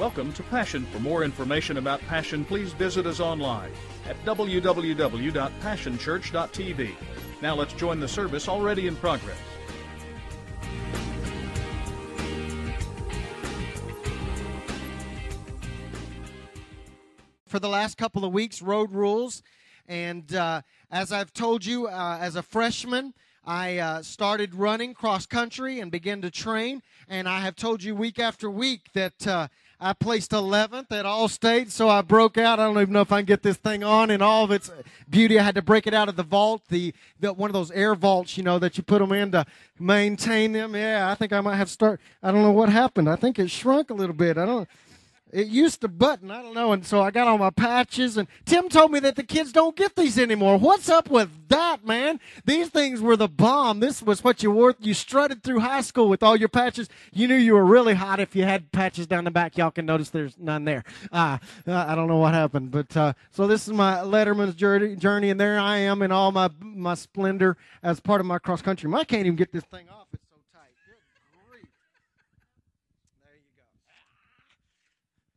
Welcome to Passion. For more information about Passion, please visit us online at www.passionchurch.tv. Now let's join the service already in progress. For the last couple of weeks, road rules. And uh, as I've told you, uh, as a freshman, I uh, started running cross country and began to train. And I have told you week after week that uh, I placed 11th at All State, so I broke out. I don't even know if I can get this thing on in all of its beauty. I had to break it out of the vault, the, the one of those air vaults, you know, that you put them in to maintain them. Yeah, I think I might have to start. I don't know what happened. I think it shrunk a little bit. I don't. It used to button, I don't know, and so I got all my patches. And Tim told me that the kids don't get these anymore. What's up with that, man? These things were the bomb. This was what you wore. You strutted through high school with all your patches. You knew you were really hot if you had patches down the back. Y'all can notice there's none there. Uh, I don't know what happened, but uh, so this is my Letterman's journey, journey, and there I am in all my my splendor as part of my cross country. I can't even get this thing off. It's so tight. Good grief. There you go.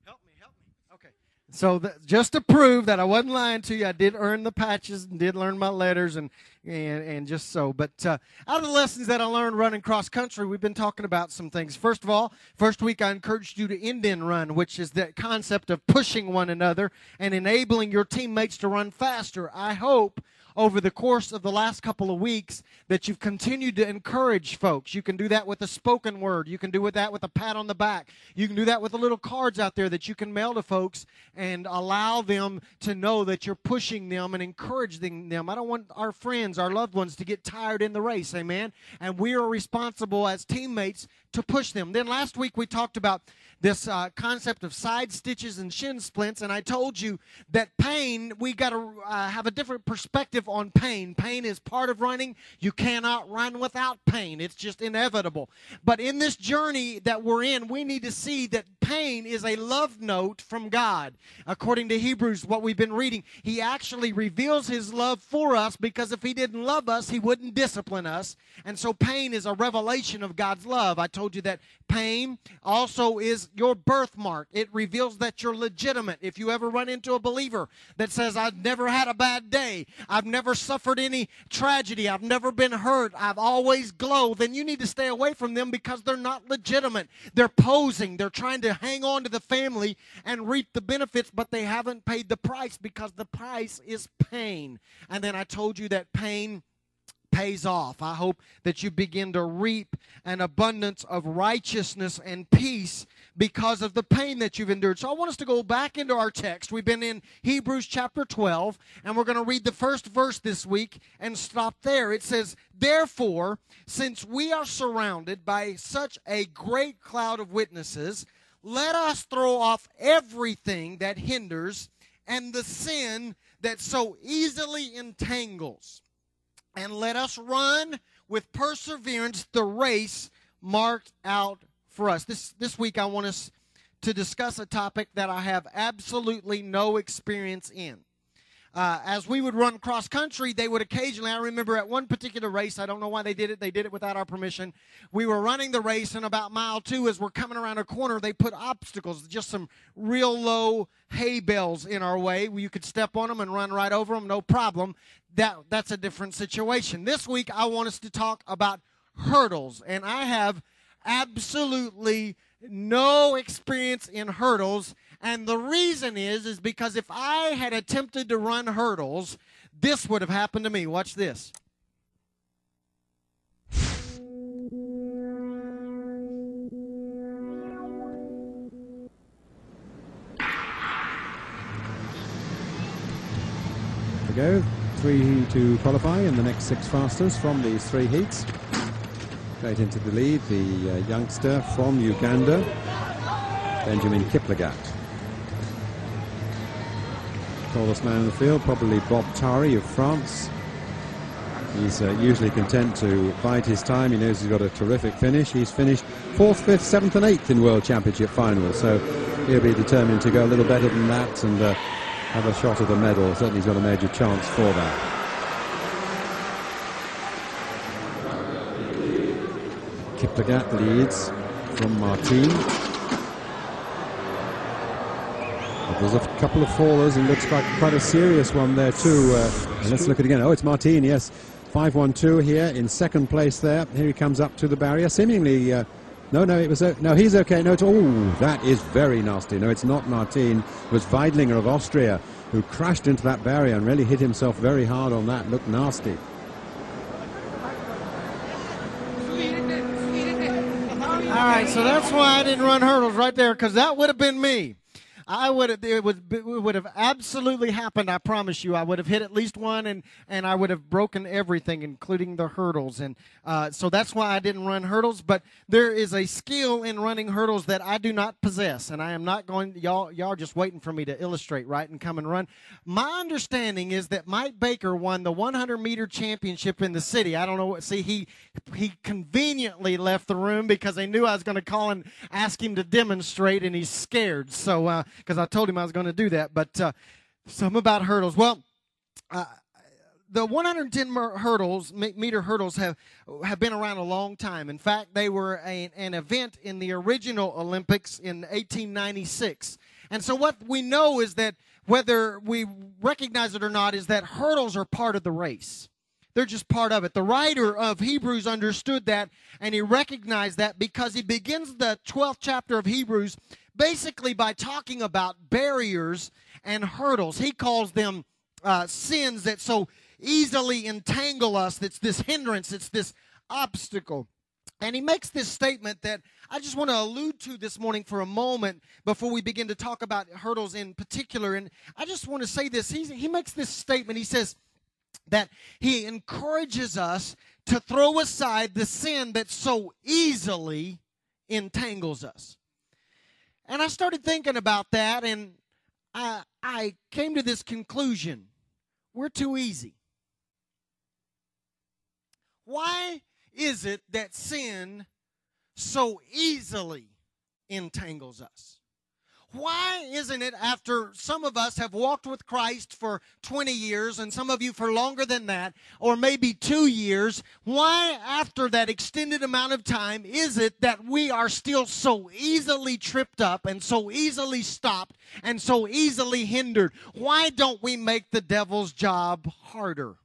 Help me, help me. Okay. So th- just to prove that I wasn't lying to you, I did earn the patches and did learn my letters and and, and just so. But uh, out of the lessons that I learned running cross country, we've been talking about some things. First of all, first week I encouraged you to end in run, which is that concept of pushing one another and enabling your teammates to run faster. I hope over the course of the last couple of weeks that you've continued to encourage folks. You can do that with a spoken word. You can do with that with a pat on the back. You can do that with the little cards out there that you can mail to folks and allow them to know that you're pushing them and encouraging them. I don't want our friends, our loved ones to get tired in the race. Amen. And we are responsible as teammates to push them. Then last week we talked about this uh, concept of side stitches and shin splints, and I told you that pain, we got to uh, have a different perspective on pain. Pain is part of running. You cannot run without pain, it's just inevitable. But in this journey that we're in, we need to see that pain is a love note from God. According to Hebrews, what we've been reading, He actually reveals His love for us because if He didn't love us, He wouldn't discipline us. And so pain is a revelation of God's love. I told you that pain also is your birthmark. It reveals that you're legitimate. If you ever run into a believer that says, I've never had a bad day, I've never suffered any tragedy, I've never been hurt, I've always glowed, then you need to stay away from them because they're not legitimate. They're posing, they're trying to hang on to the family and reap the benefits, but they haven't paid the price because the price is pain. And then I told you that pain pays off. I hope that you begin to reap an abundance of righteousness and peace because of the pain that you've endured. So I want us to go back into our text. We've been in Hebrews chapter 12, and we're going to read the first verse this week and stop there. It says, Therefore, since we are surrounded by such a great cloud of witnesses, let us throw off everything that hinders and the sin that so easily entangles and let us run with perseverance the race marked out for us. This this week I want us to discuss a topic that I have absolutely no experience in. Uh, as we would run cross country, they would occasionally, I remember at one particular race, I don't know why they did it, they did it without our permission. We were running the race, and about mile two, as we're coming around a corner, they put obstacles, just some real low hay bales in our way. You could step on them and run right over them, no problem. That, that's a different situation. This week, I want us to talk about hurdles, and I have absolutely no experience in hurdles and the reason is is because if I had attempted to run hurdles, this would have happened to me. Watch this. go. Three to qualify in the next six fastest from these three heats. Straight into the lead, the uh, youngster from Uganda, Benjamin Kiplagat. Tallest man in the field, probably Bob Tahri of France. He's uh, usually content to bide his time. He knows he's got a terrific finish. He's finished fourth, fifth, seventh, and eighth in World Championship finals. So he'll be determined to go a little better than that and uh, have a shot at a medal. Certainly he's got a major chance for that. Kiplagat leads from Martin. There's a couple of fallers and looks like quite a serious one there too. Uh, let's look at it again. Oh, it's Martin, yes. 5-1-2 here in second place there. Here he comes up to the barrier, seemingly... Uh, no, no, it was uh, no. He's okay. No, it's oh, that is very nasty. No, it's not Martin. It was Weidlinger of Austria who crashed into that barrier and really hit himself very hard on that. Looked nasty. All right, so that's why I didn't run hurdles right there because that would have been me. I would have it would it would have absolutely happened. I promise you. I would have hit at least one, and and I would have broken everything, including the hurdles. And uh, so that's why I didn't run hurdles. But there is a skill in running hurdles that I do not possess, and I am not going. Y'all y'all just waiting for me to illustrate right and come and run. My understanding is that Mike Baker won the 100 meter championship in the city. I don't know. What, see, he he conveniently left the room because they knew I was going to call and ask him to demonstrate, and he's scared. So. Uh, because I told him I was going to do that. But uh, some about hurdles. Well, uh, the 110 hurdles, meter hurdles, have have been around a long time. In fact, they were a, an event in the original Olympics in 1896. And so, what we know is that whether we recognize it or not, is that hurdles are part of the race. They're just part of it. The writer of Hebrews understood that and he recognized that because he begins the 12th chapter of Hebrews basically by talking about barriers and hurdles. He calls them uh, sins that so easily entangle us. That's this hindrance, it's this obstacle. And he makes this statement that I just want to allude to this morning for a moment before we begin to talk about hurdles in particular. And I just want to say this. He's, he makes this statement. He says that he encourages us to throw aside the sin that so easily entangles us. And I started thinking about that, and I, I came to this conclusion we're too easy. Why is it that sin so easily entangles us? Why isn't it after some of us have walked with Christ for 20 years and some of you for longer than that, or maybe two years, why after that extended amount of time is it that we are still so easily tripped up and so easily stopped and so easily hindered? Why don't we make the devil's job harder?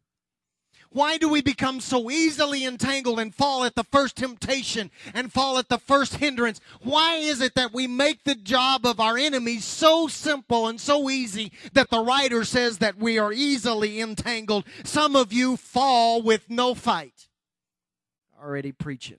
Why do we become so easily entangled and fall at the first temptation and fall at the first hindrance? Why is it that we make the job of our enemies so simple and so easy that the writer says that we are easily entangled? Some of you fall with no fight. Already preaching.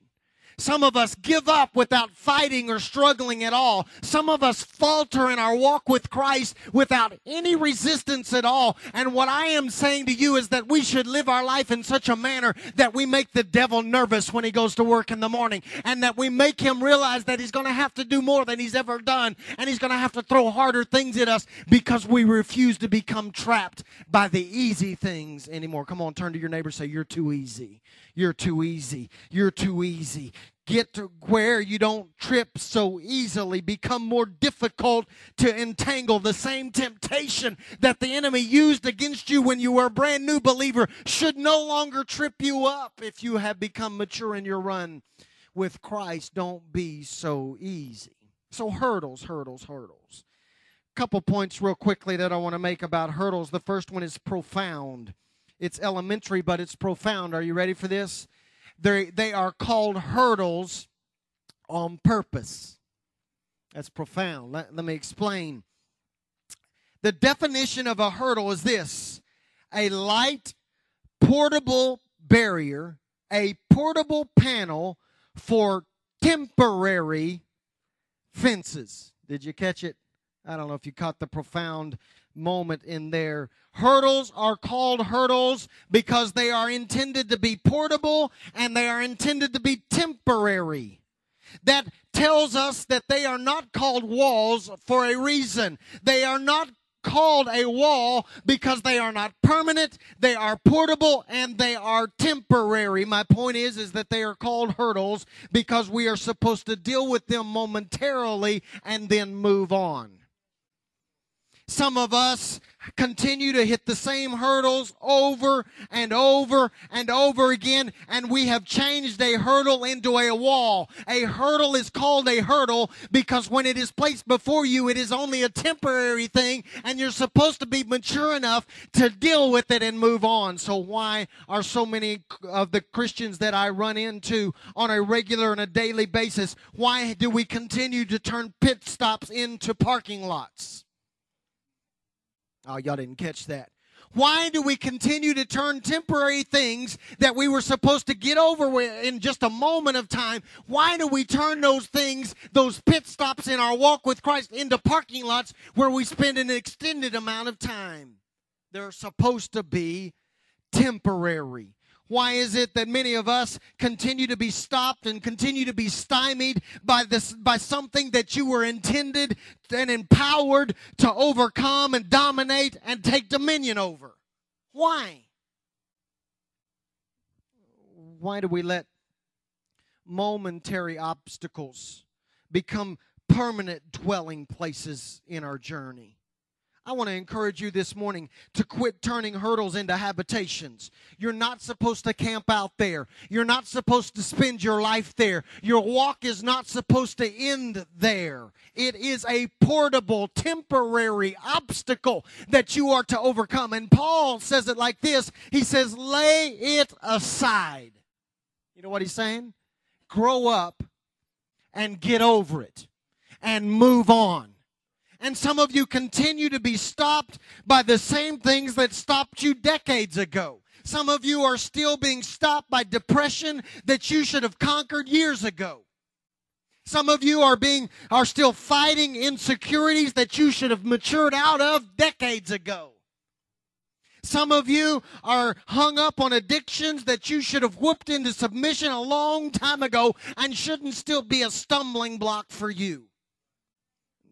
Some of us give up without fighting or struggling at all. Some of us falter in our walk with Christ without any resistance at all. And what I am saying to you is that we should live our life in such a manner that we make the devil nervous when he goes to work in the morning and that we make him realize that he's going to have to do more than he's ever done and he's going to have to throw harder things at us because we refuse to become trapped by the easy things anymore. Come on, turn to your neighbor say, You're too easy. You're too easy. You're too easy. Get to where you don't trip so easily, become more difficult to entangle. The same temptation that the enemy used against you when you were a brand new believer should no longer trip you up if you have become mature in your run with Christ. Don't be so easy. So, hurdles, hurdles, hurdles. Couple points, real quickly, that I want to make about hurdles. The first one is profound. It's elementary, but it's profound. Are you ready for this? They they are called hurdles on purpose. That's profound. Let, let me explain. The definition of a hurdle is this a light, portable barrier, a portable panel for temporary fences. Did you catch it? I don't know if you caught the profound moment in there. Hurdles are called hurdles because they are intended to be portable and they are intended to be temporary. That tells us that they are not called walls for a reason. They are not called a wall because they are not permanent, they are portable, and they are temporary. My point is, is that they are called hurdles because we are supposed to deal with them momentarily and then move on. Some of us continue to hit the same hurdles over and over and over again, and we have changed a hurdle into a wall. A hurdle is called a hurdle because when it is placed before you, it is only a temporary thing, and you're supposed to be mature enough to deal with it and move on. So, why are so many of the Christians that I run into on a regular and a daily basis, why do we continue to turn pit stops into parking lots? Oh, y'all didn't catch that. Why do we continue to turn temporary things that we were supposed to get over in just a moment of time? Why do we turn those things, those pit stops in our walk with Christ, into parking lots where we spend an extended amount of time? They're supposed to be temporary. Why is it that many of us continue to be stopped and continue to be stymied by this by something that you were intended and empowered to overcome and dominate and take dominion over? Why? Why do we let momentary obstacles become permanent dwelling places in our journey? I want to encourage you this morning to quit turning hurdles into habitations. You're not supposed to camp out there. You're not supposed to spend your life there. Your walk is not supposed to end there. It is a portable, temporary obstacle that you are to overcome. And Paul says it like this He says, lay it aside. You know what he's saying? Grow up and get over it and move on. And some of you continue to be stopped by the same things that stopped you decades ago. Some of you are still being stopped by depression that you should have conquered years ago. Some of you are being are still fighting insecurities that you should have matured out of decades ago. Some of you are hung up on addictions that you should have whooped into submission a long time ago and shouldn't still be a stumbling block for you.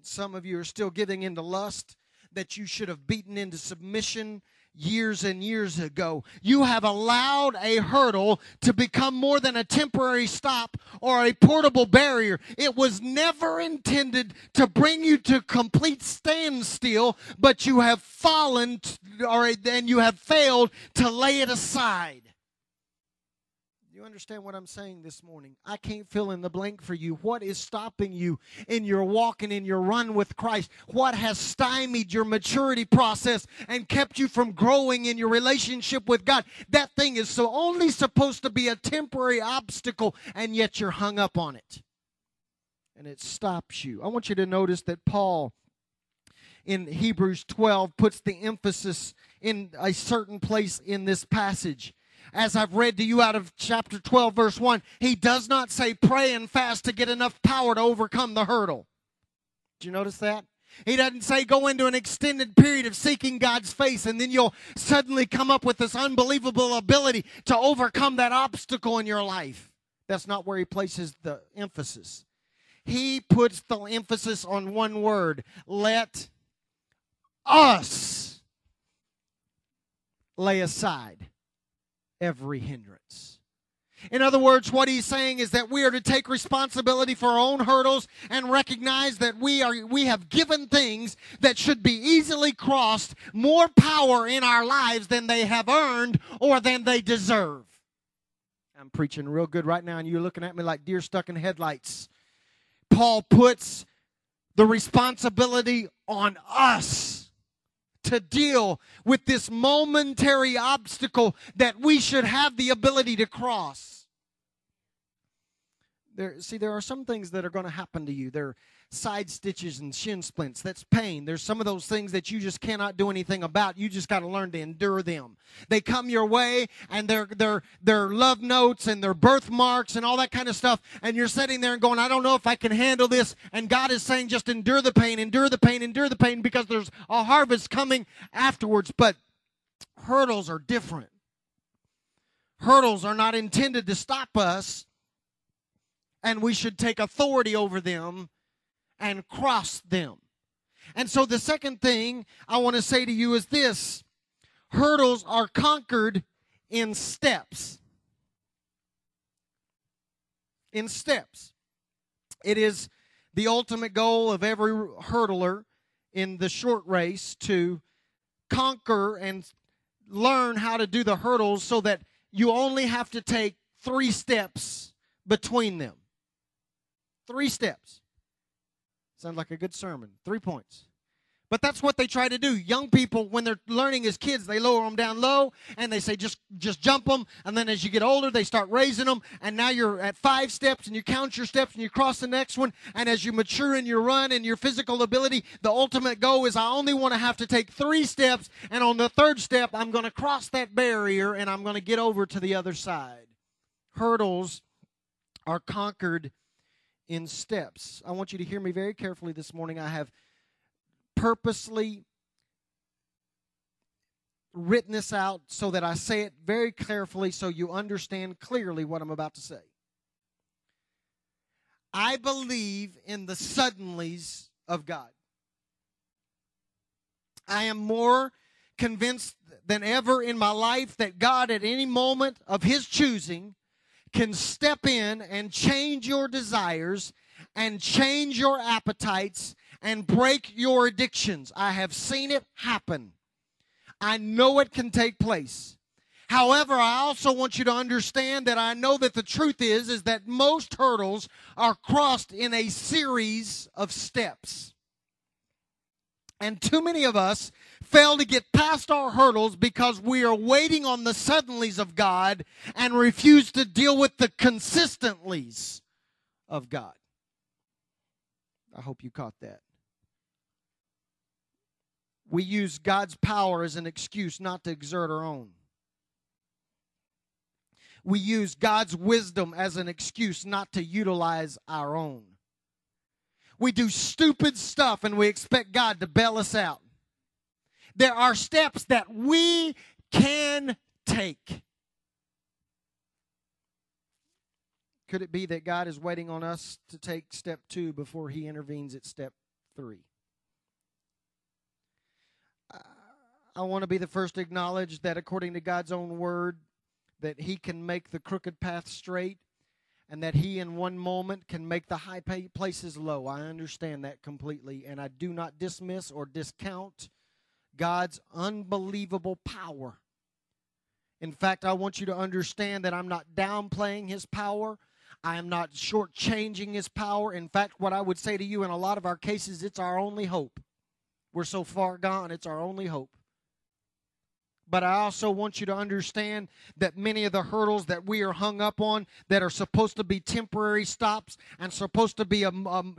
Some of you are still giving into lust that you should have beaten into submission years and years ago. You have allowed a hurdle to become more than a temporary stop or a portable barrier. It was never intended to bring you to complete standstill, but you have fallen or then you have failed to lay it aside. You understand what I'm saying this morning? I can't fill in the blank for you. What is stopping you in your walk and in your run with Christ? What has stymied your maturity process and kept you from growing in your relationship with God? That thing is so only supposed to be a temporary obstacle, and yet you're hung up on it. And it stops you. I want you to notice that Paul in Hebrews 12 puts the emphasis in a certain place in this passage as I've read to you out of chapter 12, verse 1, he does not say pray and fast to get enough power to overcome the hurdle. Did you notice that? He doesn't say go into an extended period of seeking God's face and then you'll suddenly come up with this unbelievable ability to overcome that obstacle in your life. That's not where he places the emphasis. He puts the emphasis on one word let us lay aside every hindrance. In other words, what he's saying is that we are to take responsibility for our own hurdles and recognize that we are we have given things that should be easily crossed more power in our lives than they have earned or than they deserve. I'm preaching real good right now and you're looking at me like deer stuck in headlights. Paul puts the responsibility on us to deal with this momentary obstacle that we should have the ability to cross. There, see, there are some things that are going to happen to you. There side stitches and shin splints. That's pain. There's some of those things that you just cannot do anything about. You just got to learn to endure them. They come your way and they're they're love notes and they're birthmarks and all that kind of stuff and you're sitting there and going, "I don't know if I can handle this." And God is saying just endure the pain, endure the pain, endure the pain because there's a harvest coming afterwards. But hurdles are different. Hurdles are not intended to stop us and we should take authority over them and cross them. And so the second thing I want to say to you is this hurdles are conquered in steps. In steps. It is the ultimate goal of every hurdler in the short race to conquer and learn how to do the hurdles so that you only have to take three steps between them. Three steps. Sounds like a good sermon. Three points. But that's what they try to do. Young people, when they're learning as kids, they lower them down low and they say just just jump them. And then as you get older, they start raising them. And now you're at five steps and you count your steps and you cross the next one. And as you mature in your run and your physical ability, the ultimate goal is I only want to have to take three steps. And on the third step, I'm going to cross that barrier and I'm going to get over to the other side. Hurdles are conquered in steps. I want you to hear me very carefully this morning. I have purposely written this out so that I say it very carefully so you understand clearly what I'm about to say. I believe in the suddenlies of God. I am more convinced than ever in my life that God, at any moment of His choosing, can step in and change your desires and change your appetites and break your addictions. I have seen it happen. I know it can take place. However, I also want you to understand that I know that the truth is is that most hurdles are crossed in a series of steps. And too many of us fail to get past our hurdles because we are waiting on the suddenlies of God and refuse to deal with the consistentlies of God. I hope you caught that. We use God's power as an excuse not to exert our own. We use God's wisdom as an excuse not to utilize our own. We do stupid stuff and we expect God to bail us out. There are steps that we can take. Could it be that God is waiting on us to take step two before he intervenes at step three? I want to be the first to acknowledge that according to God's own word, that he can make the crooked path straight and that he in one moment can make the high places low. I understand that completely and I do not dismiss or discount God's unbelievable power. In fact, I want you to understand that I'm not downplaying his power. I am not shortchanging his power. In fact, what I would say to you in a lot of our cases, it's our only hope. We're so far gone, it's our only hope. But I also want you to understand that many of the hurdles that we are hung up on that are supposed to be temporary stops and supposed to be a,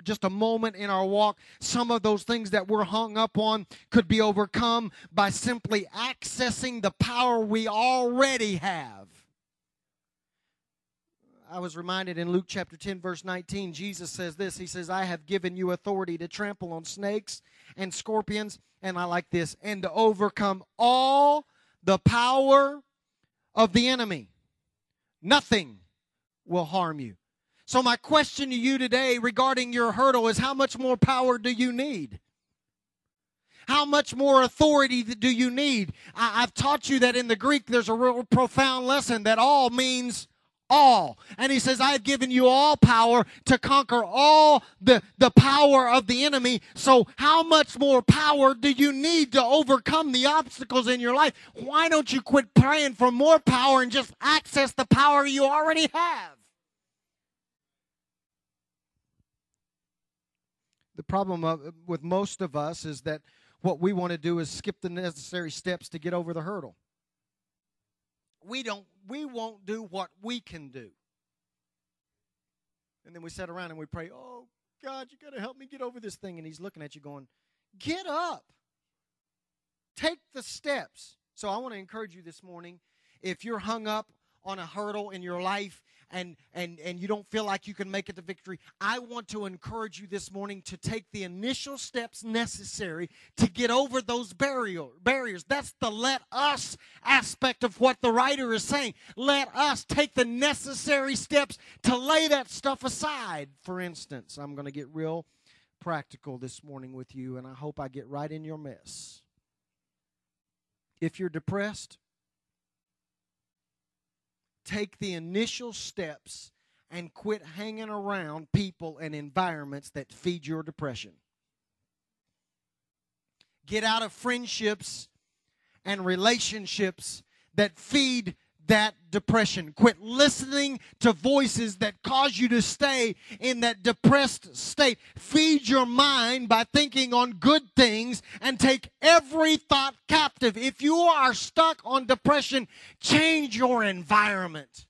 just a moment in our walk, some of those things that we're hung up on could be overcome by simply accessing the power we already have. I was reminded in Luke chapter 10, verse 19, Jesus says this He says, I have given you authority to trample on snakes and scorpions, and I like this, and to overcome all the power of the enemy. Nothing will harm you. So, my question to you today regarding your hurdle is how much more power do you need? How much more authority do you need? I, have taught you that in the Greek there's a real profound lesson that all means all. And he says, I've given you all power to conquer all the, the power of the enemy. So, how much more power do you need to overcome the obstacles in your life? Why don't you quit praying for more power and just access the power you already have? The problem of, with most of us is that what we want to do is skip the necessary steps to get over the hurdle we don't we won't do what we can do. And then we sit around and we pray, "Oh God, you got to help me get over this thing." And he's looking at you going, "Get up. Take the steps." So I want to encourage you this morning if you're hung up on a hurdle in your life and and and you don't feel like you can make it to victory i want to encourage you this morning to take the initial steps necessary to get over those barrier barriers. That's the let us aspect of what the writer is saying. Let us take the necessary steps to lay that stuff aside. For instance i'm going to get real practical this morning with you and i hope i get right in your mess if you're depressed take the initial steps and quit hanging around people and environments that feed your depression. Get out of friendships and relationships that feed that depression. Quit listening to voices that cause you to stay in that depressed state. Feed your mind by thinking on good things and take every thought captive. If you are stuck on depression, change your environment.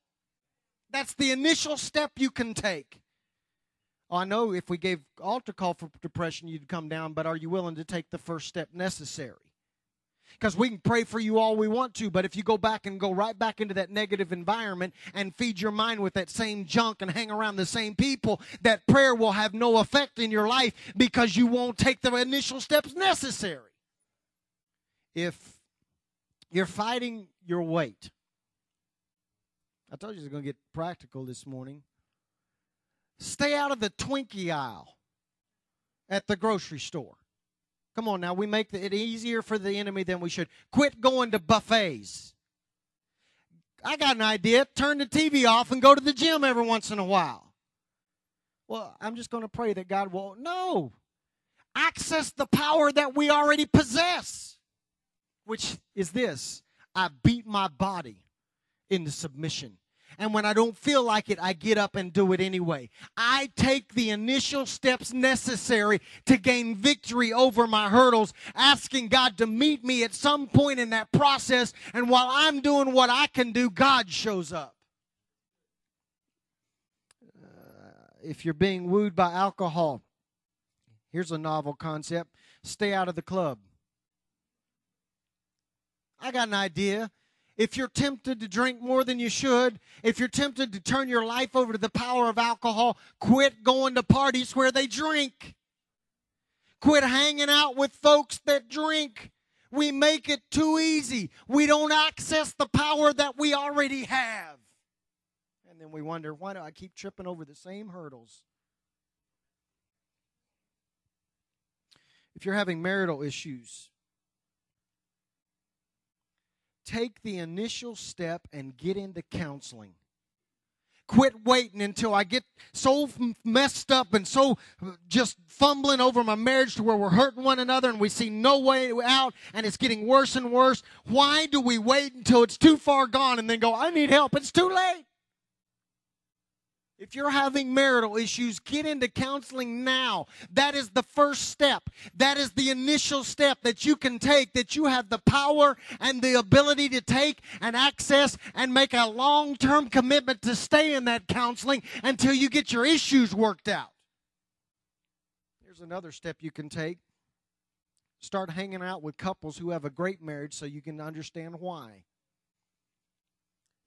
That's the initial step you can take. Oh, I know if we gave altar call for depression, you'd come down, but are you willing to take the first step necessary? Because we can pray for you all we want to, but if you go back and go right back into that negative environment and feed your mind with that same junk and hang around the same people, that prayer will have no effect in your life because you won't take the initial steps necessary. If you're fighting your weight, I told you it's going to get practical this morning. Stay out of the Twinkie aisle at the grocery store. Come on now, we make it easier for the enemy than we should. Quit going to buffets. I got an idea. Turn the TV off and go to the gym every once in a while. Well, I'm just going to pray that God will. No. Access the power that we already possess, which is this I beat my body into submission and when I don't feel like it, I get up and do it anyway. I take the initial steps necessary to gain victory over my hurdles, asking God to meet me at some point in that process. And while I'm doing what I can do, God shows up. Uh, if you're being wooed by alcohol, here's a novel concept stay out of the club. I got an idea if you're tempted to drink more than you should, if you're tempted to turn your life over to the power of alcohol, quit going to parties where they drink. Quit hanging out with folks that drink. We make it too easy. We don't access the power that we already have. And then we wonder, why do I keep tripping over the same hurdles? If you're having marital issues, take the initial step and get into counseling. Quit waiting until I get so messed up and so just fumbling over my marriage to where we're hurting one another and we see no way out and it's getting worse and worse. Why do we wait until it's too far gone and then go, I need help? It's too late. If you're having marital issues, get into counseling now. That is the first step. That is the initial step that you can take, that you have the power and the ability to take and access and make a long term commitment to stay in that counseling until you get your issues worked out. Here's another step you can take start hanging out with couples who have a great marriage so you can understand why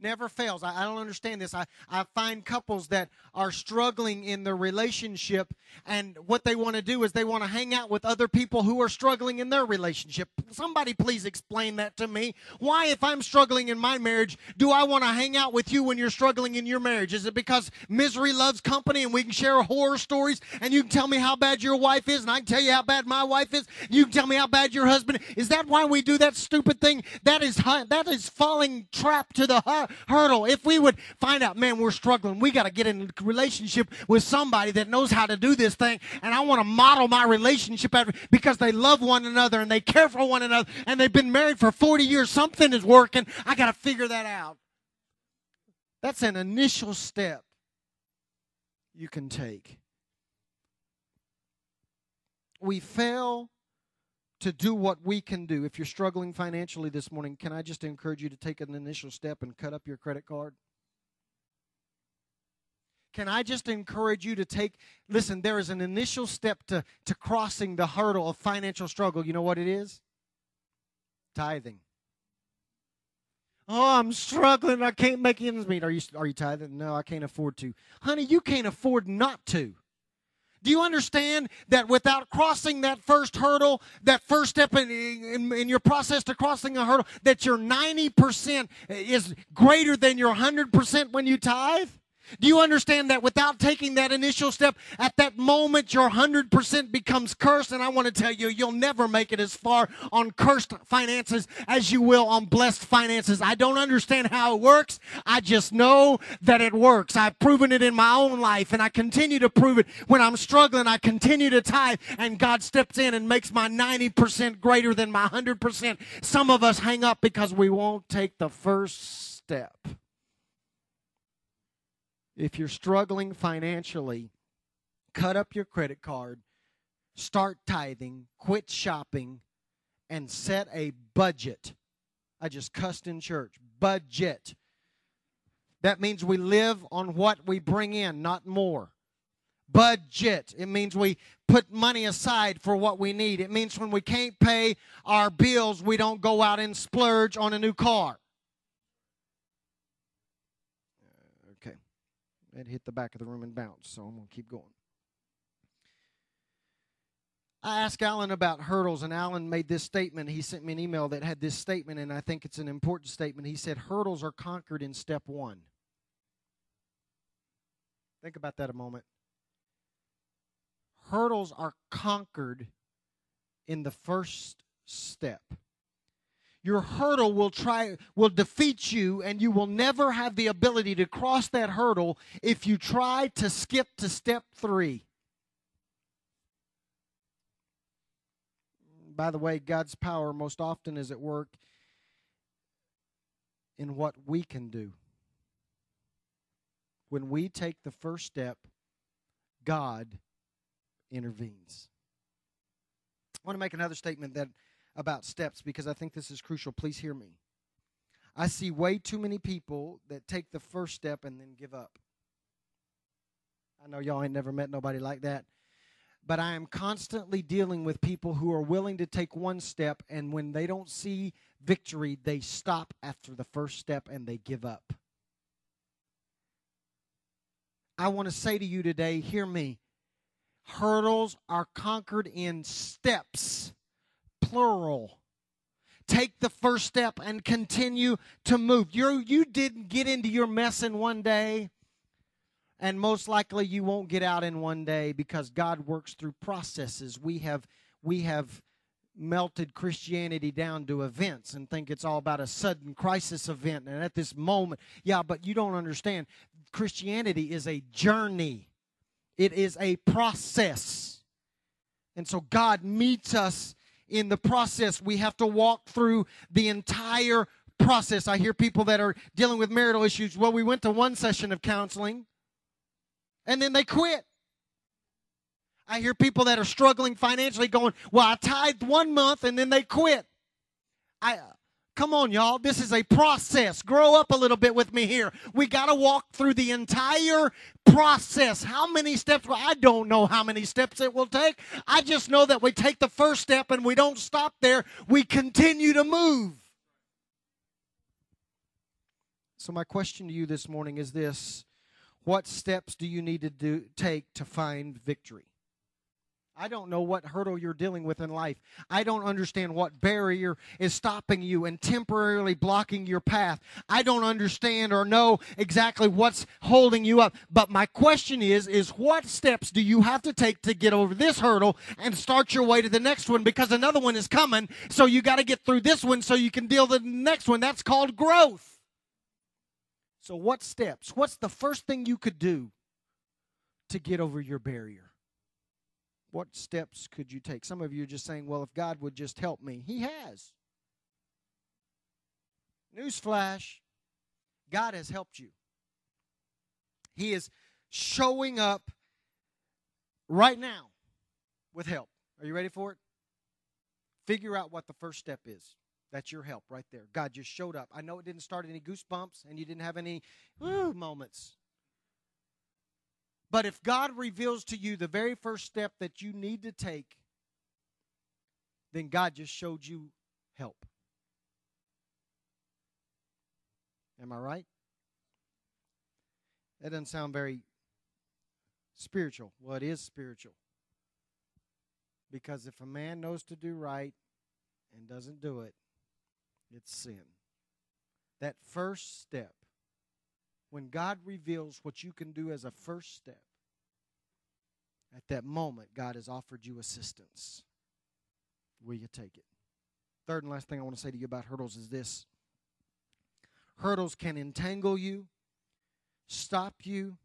never fails. I, I, don't understand this. I, I find couples that are struggling in their relationship, and what they want to do is they want to hang out with other people who are struggling in their relationship. Somebody please explain that to me. Why, if I'm struggling in my marriage, do I want to hang out with you when you're struggling in your marriage? Is it because misery loves company and we can share horror stories and you can tell me how bad your wife is and I can tell you how bad my wife is? You can tell me how bad your husband is. Is that why we do that stupid thing? That is, that is falling trap to the hurdle. If we would find out, man, we're struggling, we got to get in a relationship with somebody that knows how to do this thing, and I want to model my relationship after because they love one another and they care for one another and they've been married for 40 years. Something is working. I got to figure that out. That's an initial step you can take. We fail to do what we can do. If you're struggling financially this morning, can I just encourage you to take an initial step and cut up your credit card? Can I just encourage you to take, listen, there is an initial step to, to crossing the hurdle of financial struggle. You know what it is? Tithing. Oh, I'm struggling. I can't make ends meet. Are you, are you tithing? No, I can't afford to. Honey, you can't afford not to. Do you understand that without crossing that first hurdle, that first step in, in, in, your process to crossing a hurdle, that your 90% is greater than your 100% when you tithe? Do you understand that without taking that initial step, at that moment, your 100% becomes cursed? And I want to tell you, you'll never make it as far on cursed finances as you will on blessed finances. I don't understand how it works. I just know that it works. I've proven it in my own life, and I continue to prove it. When I'm struggling, I continue to tithe, and God steps in and makes my 90% greater than my 100%. Some of us hang up because we won't take the first step. If you're struggling financially, cut up your credit card, start tithing, quit shopping, and set a budget. I just cussed in church. Budget. That means we live on what we bring in, not more. Budget. It means we put money aside for what we need. It means when we can't pay our bills, we don't go out and splurge on a new car. It hit the back of the room and bounced, so I'm going to keep going. I asked Alan about hurdles, and Alan made this statement. He sent me an email that had this statement, and I think it's an important statement. He said, Hurdles are conquered in step one. Think about that a moment. Hurdles are conquered in the first step your hurdle will try will defeat you and you will never have the ability to cross that hurdle if you try to skip to step 3 by the way god's power most often is at work in what we can do. When we take the first step god intervenes. I want to make another statement that about steps because I think this is crucial. Please hear me. I see way too many people that take the first step and then give up. I know y'all ain't never met nobody like that. But I am constantly dealing with people who are willing to take one step, and when they don't see victory, they stop after the first step and they give up. I want to say to you today hear me. Hurdles are conquered in steps plural. Take the first step and continue to move. you you didn't get into your mess in one day, and most likely you won't get out in one day because God works through processes. We have we have melted Christianity down to events and think it's all about a sudden crisis event and at this moment. Yeah, but you don't understand. Christianity is a journey. It is a process. And so God meets us in the process. We have to walk through the entire process. I hear people that are dealing with marital issues. Well, we went to one session of counseling and then they quit. I hear people that are struggling financially going, Well, I tithed one month and then they quit. I Come on, y'all. This is a process. Grow up a little bit with me here. We got to walk through the entire process. How many steps? I don't know how many steps it will take. I just know that we take the first step and we don't stop there. We continue to move. So, my question to you this morning is this What steps do you need to do, take to find victory? I don't know what hurdle you're dealing with in life. I don't understand what barrier is stopping you and temporarily blocking your path. I don't understand or know exactly what's holding you up. But my question is is what steps do you have to take to get over this hurdle and start your way to the next one because another one is coming. So you got to get through this one so you can deal with the next one. That's called growth. So what steps? What's the first thing you could do to get over your barrier? What steps could you take? Some of you are just saying, well, if God would just help me. He has. Newsflash God has helped you. He is showing up right now with help. Are you ready for it? Figure out what the first step is. That's your help right there. God just showed up. I know it didn't start any goosebumps and you didn't have any moments. But if God reveals to you the very first step that you need to take, then God just showed you help. Am I right? That doesn't sound very spiritual. Well, it is spiritual. Because if a man knows to do right and doesn't do it, it's sin. That first step when God reveals what you can do as a first step, at that moment, God has offered you assistance. Will you take it? Third and last thing I want to say to you about hurdles is this hurdles can entangle you, stop you,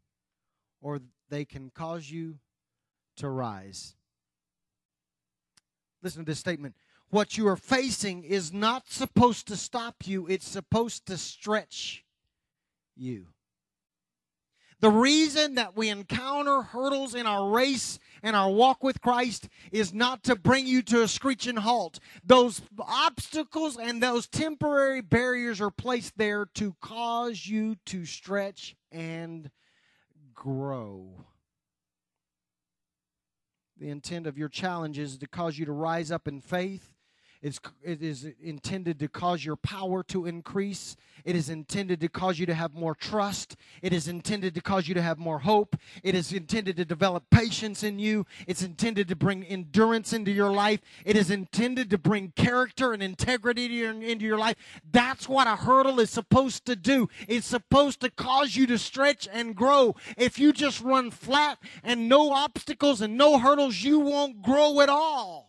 or they can cause you to rise. Listen to this statement. What you are facing is not supposed to stop you, it's supposed to stretch you. The reason that we encounter hurdles in our race and our walk with Christ is not to bring you to a screeching halt. Those obstacles and those temporary barriers are placed there to cause you to stretch and grow. The intent of your challenge is to cause you to rise up in faith it's, it is intended to cause your power to increase. It is intended to cause you to have more trust. It is intended to cause you to have more hope. It is intended to develop patience in you. It's intended to bring endurance into your life. It is intended to bring character and integrity your, into your life. That's what a hurdle is supposed to do. It's supposed to cause you to stretch and grow. If you just run flat and no obstacles and no hurdles, you won't grow at all.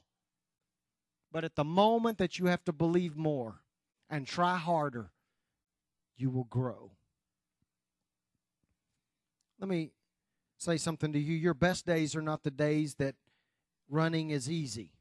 But at the moment that you have to believe more and try harder, you will grow. Let me say something to you. Your best days are not the days that running is easy.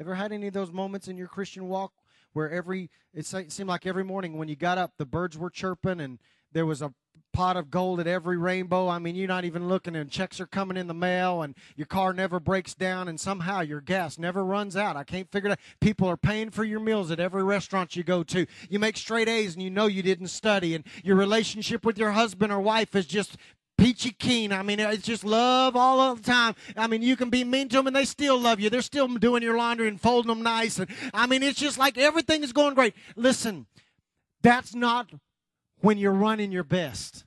Ever had any of those moments in your Christian walk where every it seemed like every morning when you got up the birds were chirping and there was a pot of gold at every rainbow. I mean, you're not even looking, and checks are coming in the mail, and your car never breaks down, and somehow your gas never runs out. I can't figure it out. People are paying for your meals at every restaurant you go to. You make straight A's, and you know you didn't study, and your relationship with your husband or wife is just peachy keen. I mean, it's just love all the time. I mean, you can be mean to them and they still love you. They're still doing your laundry and folding them nice. And I mean, it's just like everything is going great. Listen, that's not when you're running your best.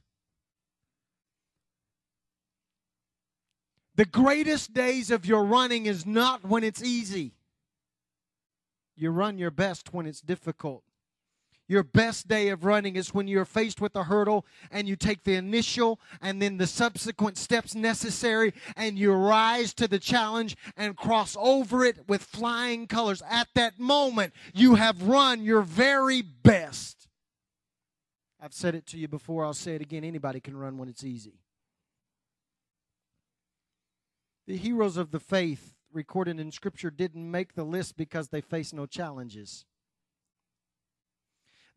The greatest days of your running is not when it's easy. You run your best when it's difficult. Your best day of running is when you're faced with a hurdle and you take the initial and then the subsequent steps necessary and you rise to the challenge and cross over it with flying colors. At that moment, you have run your very best. I've said it to you before, I'll say it again. Anybody can run when it's easy. The heroes of the faith recorded in Scripture didn't make the list because they faced no challenges.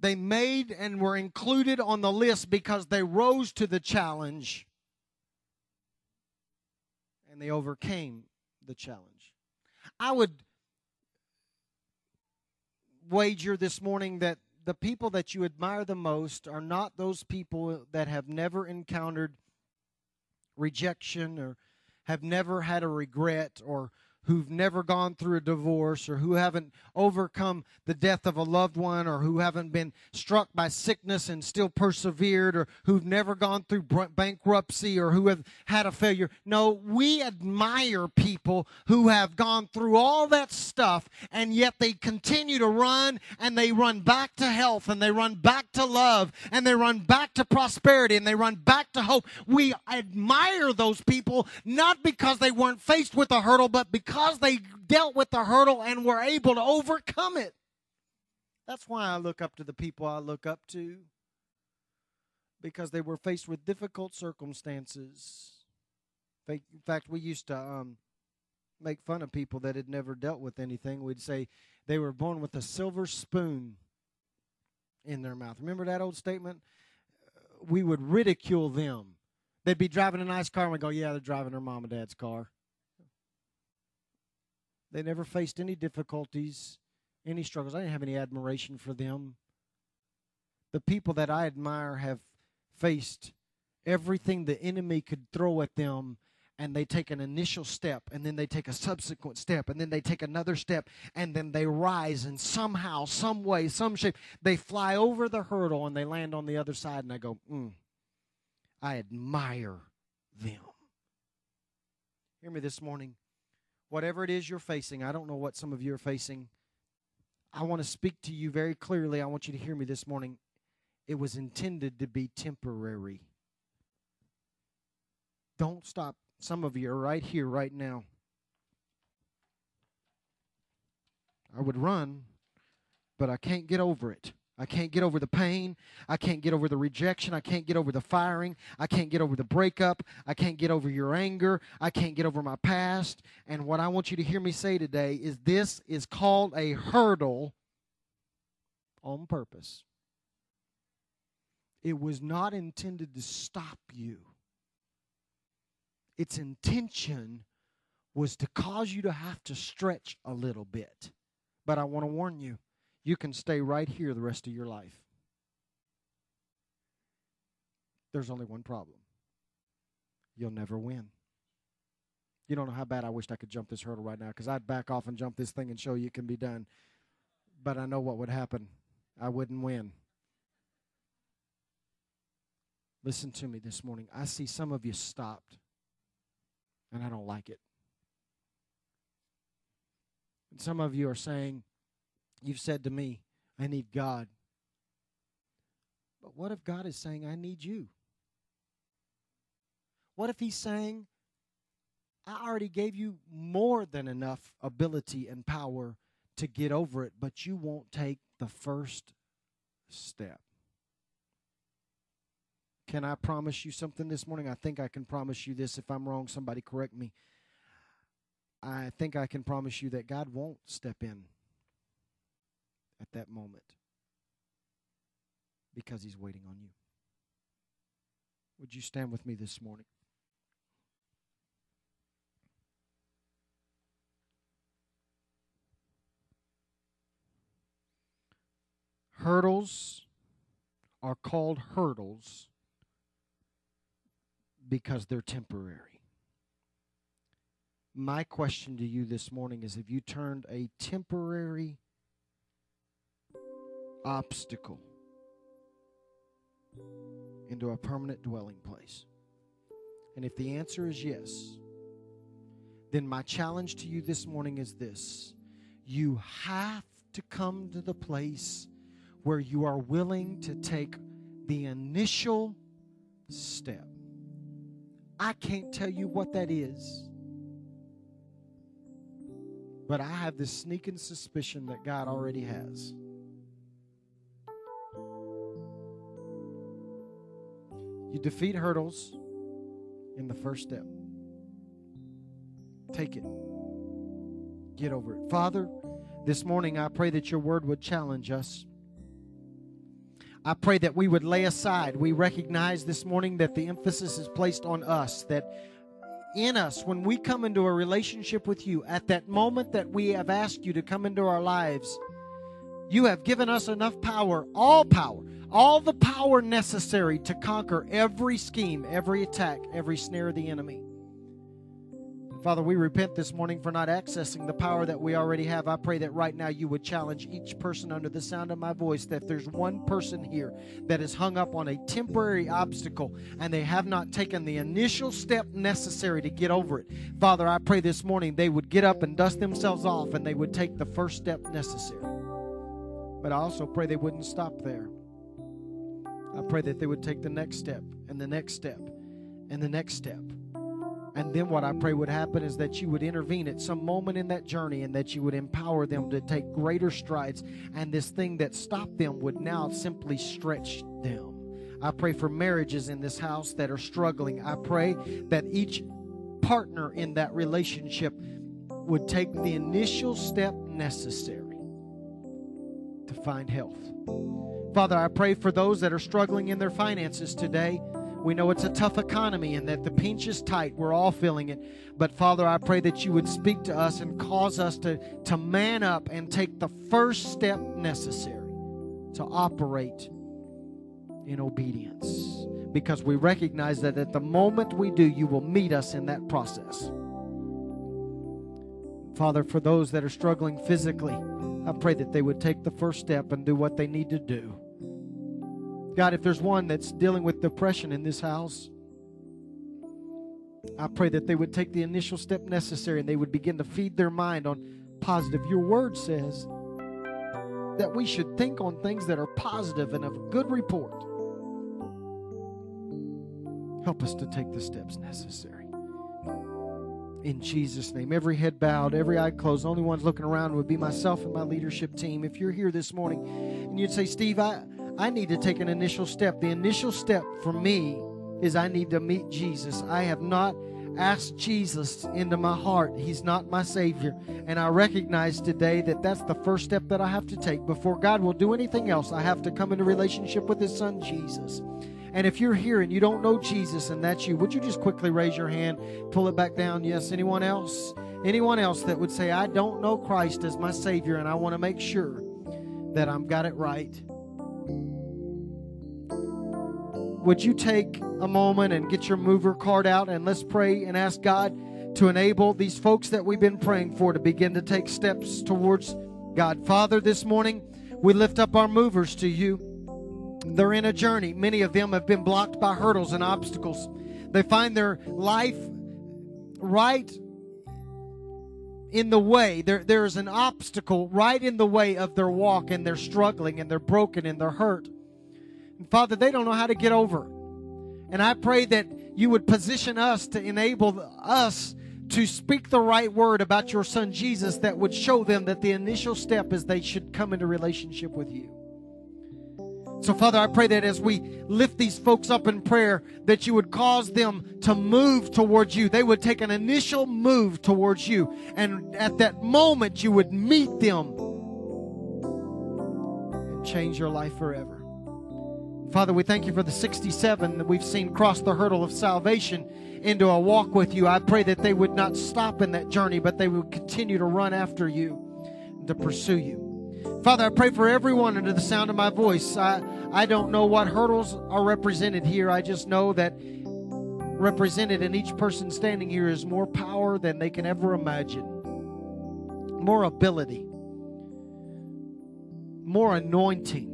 They made and were included on the list because they rose to the challenge and they overcame the challenge. I would wager this morning that the people that you admire the most are not those people that have never encountered rejection or have never had a regret or who've never gone through a divorce or who haven't overcome the death of a loved one or who haven't been struck by sickness and still persevered or who've never gone through bankruptcy or who have had a failure. No, we admire people who have gone through all that stuff and yet they continue to run and they run back to health and they run back to love and they run back to prosperity and they run back to hope. We admire those people not because they weren't faced with a hurdle but because because they dealt with the hurdle and were able to overcome it. That's why I look up to the people I look up to because they were faced with difficult circumstances. In fact, we used to um, make fun of people that had never dealt with anything. We'd say they were born with a silver spoon in their mouth. Remember that old statement? We would ridicule them. They'd be driving a nice car and we'd go, Yeah, they're driving their mom and dad's car. They never faced any difficulties, any struggles. I didn't have any admiration for them. The people that I admire have faced everything the enemy could throw at them and they take an initial step and then they take a subsequent step and then they take another step and then they rise and somehow some way some shape they fly over the hurdle and they land on the other side and i go mm, i admire them hear me this morning whatever it is you're facing, I don't know what some of you are facing. I want to speak to you very clearly. I want you to hear me this morning. it was intended to be temporary. Don't stop. Some of you are right here, right now. I would run, but I can't get over it. I can't get over the pain. I can't get over the rejection. I can't get over the firing. I can't get over the breakup. I can't get over your anger. I can't get over my past. And what I want you to hear me say today is this is called a hurdle on purpose. It was not intended to stop you, its intention was to cause you to have to stretch a little bit. But I want to warn you you can stay right here the rest of your life. There's only one problem you'll never win. You don't know how bad I wished I could jump this hurdle right now because I'd back off and jump this thing and show you it can be done. But I know what would happen. I wouldn't win. Listen to me this morning. I see some of you stopped, and I don't like it. And some of you are saying, You've said to me, I need God. But what if God is saying, I need you? What if He's saying, I already gave you more than enough ability and power to get over it, but you won't take the first step? Can I promise you something this morning? I think I can promise you this. If I'm wrong, somebody correct me. I think I can promise you that God won't step in at that moment because He's waiting on you. Would you stand with me this morning? Hurdles are called hurdles because they're temporary. My question to you this morning is have you turned a temporary obstacle into a permanent dwelling place? And if the answer is yes, then my challenge to you this morning is this you have to come to the place where you are willing to take the initial step. I can't tell you what that is. But I have this sneaking suspicion that God already has. You defeat hurdles in the first step. Take it. Get over it. Father, this morning I pray that your word would challenge us. I pray that we would lay aside. We recognize this morning that the emphasis is placed on us, that in us, when we come into a relationship with you, at that moment that we have asked you to come into our lives, you have given us enough power, all power, all the power necessary to conquer every scheme, every attack, every snare of the enemy. Father, we repent this morning for not accessing the power that we already have. I pray that right now you would challenge each person under the sound of my voice that there's one person here that is hung up on a temporary obstacle and they have not taken the initial step necessary to get over it. Father, I pray this morning they would get up and dust themselves off and they would take the first step necessary. But I also pray they wouldn't stop there. I pray that they would take the next step and the next step and the next step and then what I pray would happen is that you would intervene at some moment in that journey and that you would empower them to take greater strides. And this thing that stopped them would now simply stretch them. I pray for marriages in this house that are struggling. I pray that each partner in that relationship would take the initial step necessary to find health. Father, I pray for those that are struggling in their finances today. We know it's a tough economy and that the pinch is tight. We're all feeling it. But Father, I pray that you would speak to us and cause us to, to man up and take the first step necessary to operate in obedience. Because we recognize that at the moment we do, you will meet us in that process. Father, for those that are struggling physically, I pray that they would take the first step and do what they need to do. God, if there's one that's dealing with depression in this house, I pray that they would take the initial step necessary and they would begin to feed their mind on positive. Your word says that we should think on things that are positive and of good report. Help us to take the steps necessary. In Jesus' name, every head bowed, every eye closed. The only ones looking around would be myself and my leadership team. If you're here this morning and you'd say, Steve, I, I need to take an initial step. The initial step for me is I need to meet Jesus. I have not asked Jesus into my heart. He's not my Savior. And I recognize today that that's the first step that I have to take. Before God will do anything else, I have to come into relationship with His Son, Jesus. And if you're here and you don't know Jesus and that's you, would you just quickly raise your hand, pull it back down? Yes. Anyone else? Anyone else that would say, I don't know Christ as my Savior and I want to make sure that I've got it right? Would you take a moment and get your mover card out and let's pray and ask God to enable these folks that we've been praying for to begin to take steps towards God? Father, this morning we lift up our movers to you. They're in a journey. Many of them have been blocked by hurdles and obstacles. They find their life right in the way. There, there's an obstacle right in the way of their walk, and they're struggling, and they're broken, and they're hurt. And Father, they don't know how to get over. And I pray that you would position us to enable us to speak the right word about your son Jesus that would show them that the initial step is they should come into relationship with you. So, Father, I pray that as we lift these folks up in prayer, that you would cause them to move towards you. They would take an initial move towards you. And at that moment, you would meet them and change your life forever. Father, we thank you for the 67 that we've seen cross the hurdle of salvation into a walk with you. I pray that they would not stop in that journey, but they would continue to run after you, to pursue you. Father, I pray for everyone under the sound of my voice. I, I don't know what hurdles are represented here. I just know that represented in each person standing here is more power than they can ever imagine, more ability, more anointing.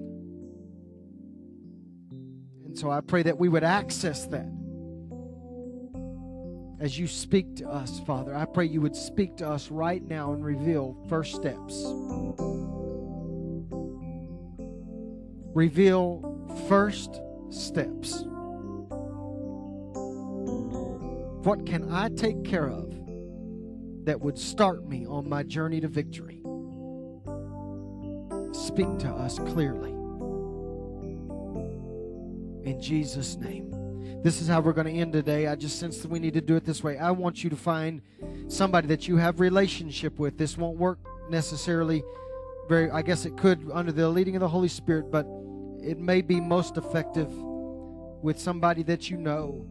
And so I pray that we would access that as you speak to us, Father. I pray you would speak to us right now and reveal first steps. reveal first steps. What can I take care of that would start me on my journey to victory? Speak to us clearly. In Jesus' name. This is how we're going to end today. I just sense that we need to do it this way. I want you to find somebody that you have relationship with. This won't work necessarily very I guess it could under the leading of the Holy Spirit, but it may be most effective with somebody that you know,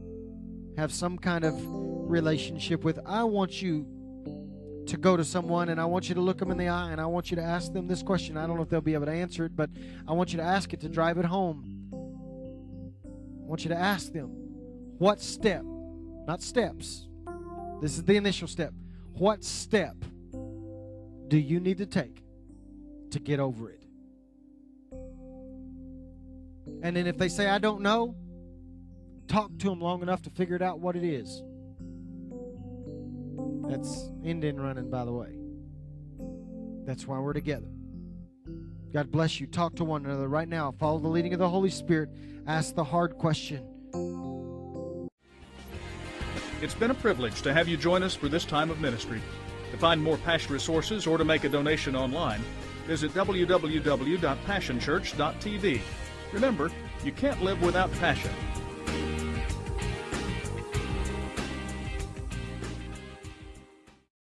have some kind of relationship with. I want you to go to someone and I want you to look them in the eye and I want you to ask them this question. I don't know if they'll be able to answer it, but I want you to ask it to drive it home. Want you to ask them, what step, not steps, this is the initial step. What step do you need to take to get over it? And then if they say, I don't know, talk to them long enough to figure it out what it is. That's Indian running, by the way. That's why we're together. God bless you. Talk to one another right now. Follow the leading of the Holy Spirit. Ask the hard question. It's been a privilege to have you join us for this time of ministry. To find more Passion resources or to make a donation online, visit www.passionchurch.tv. Remember, you can't live without passion.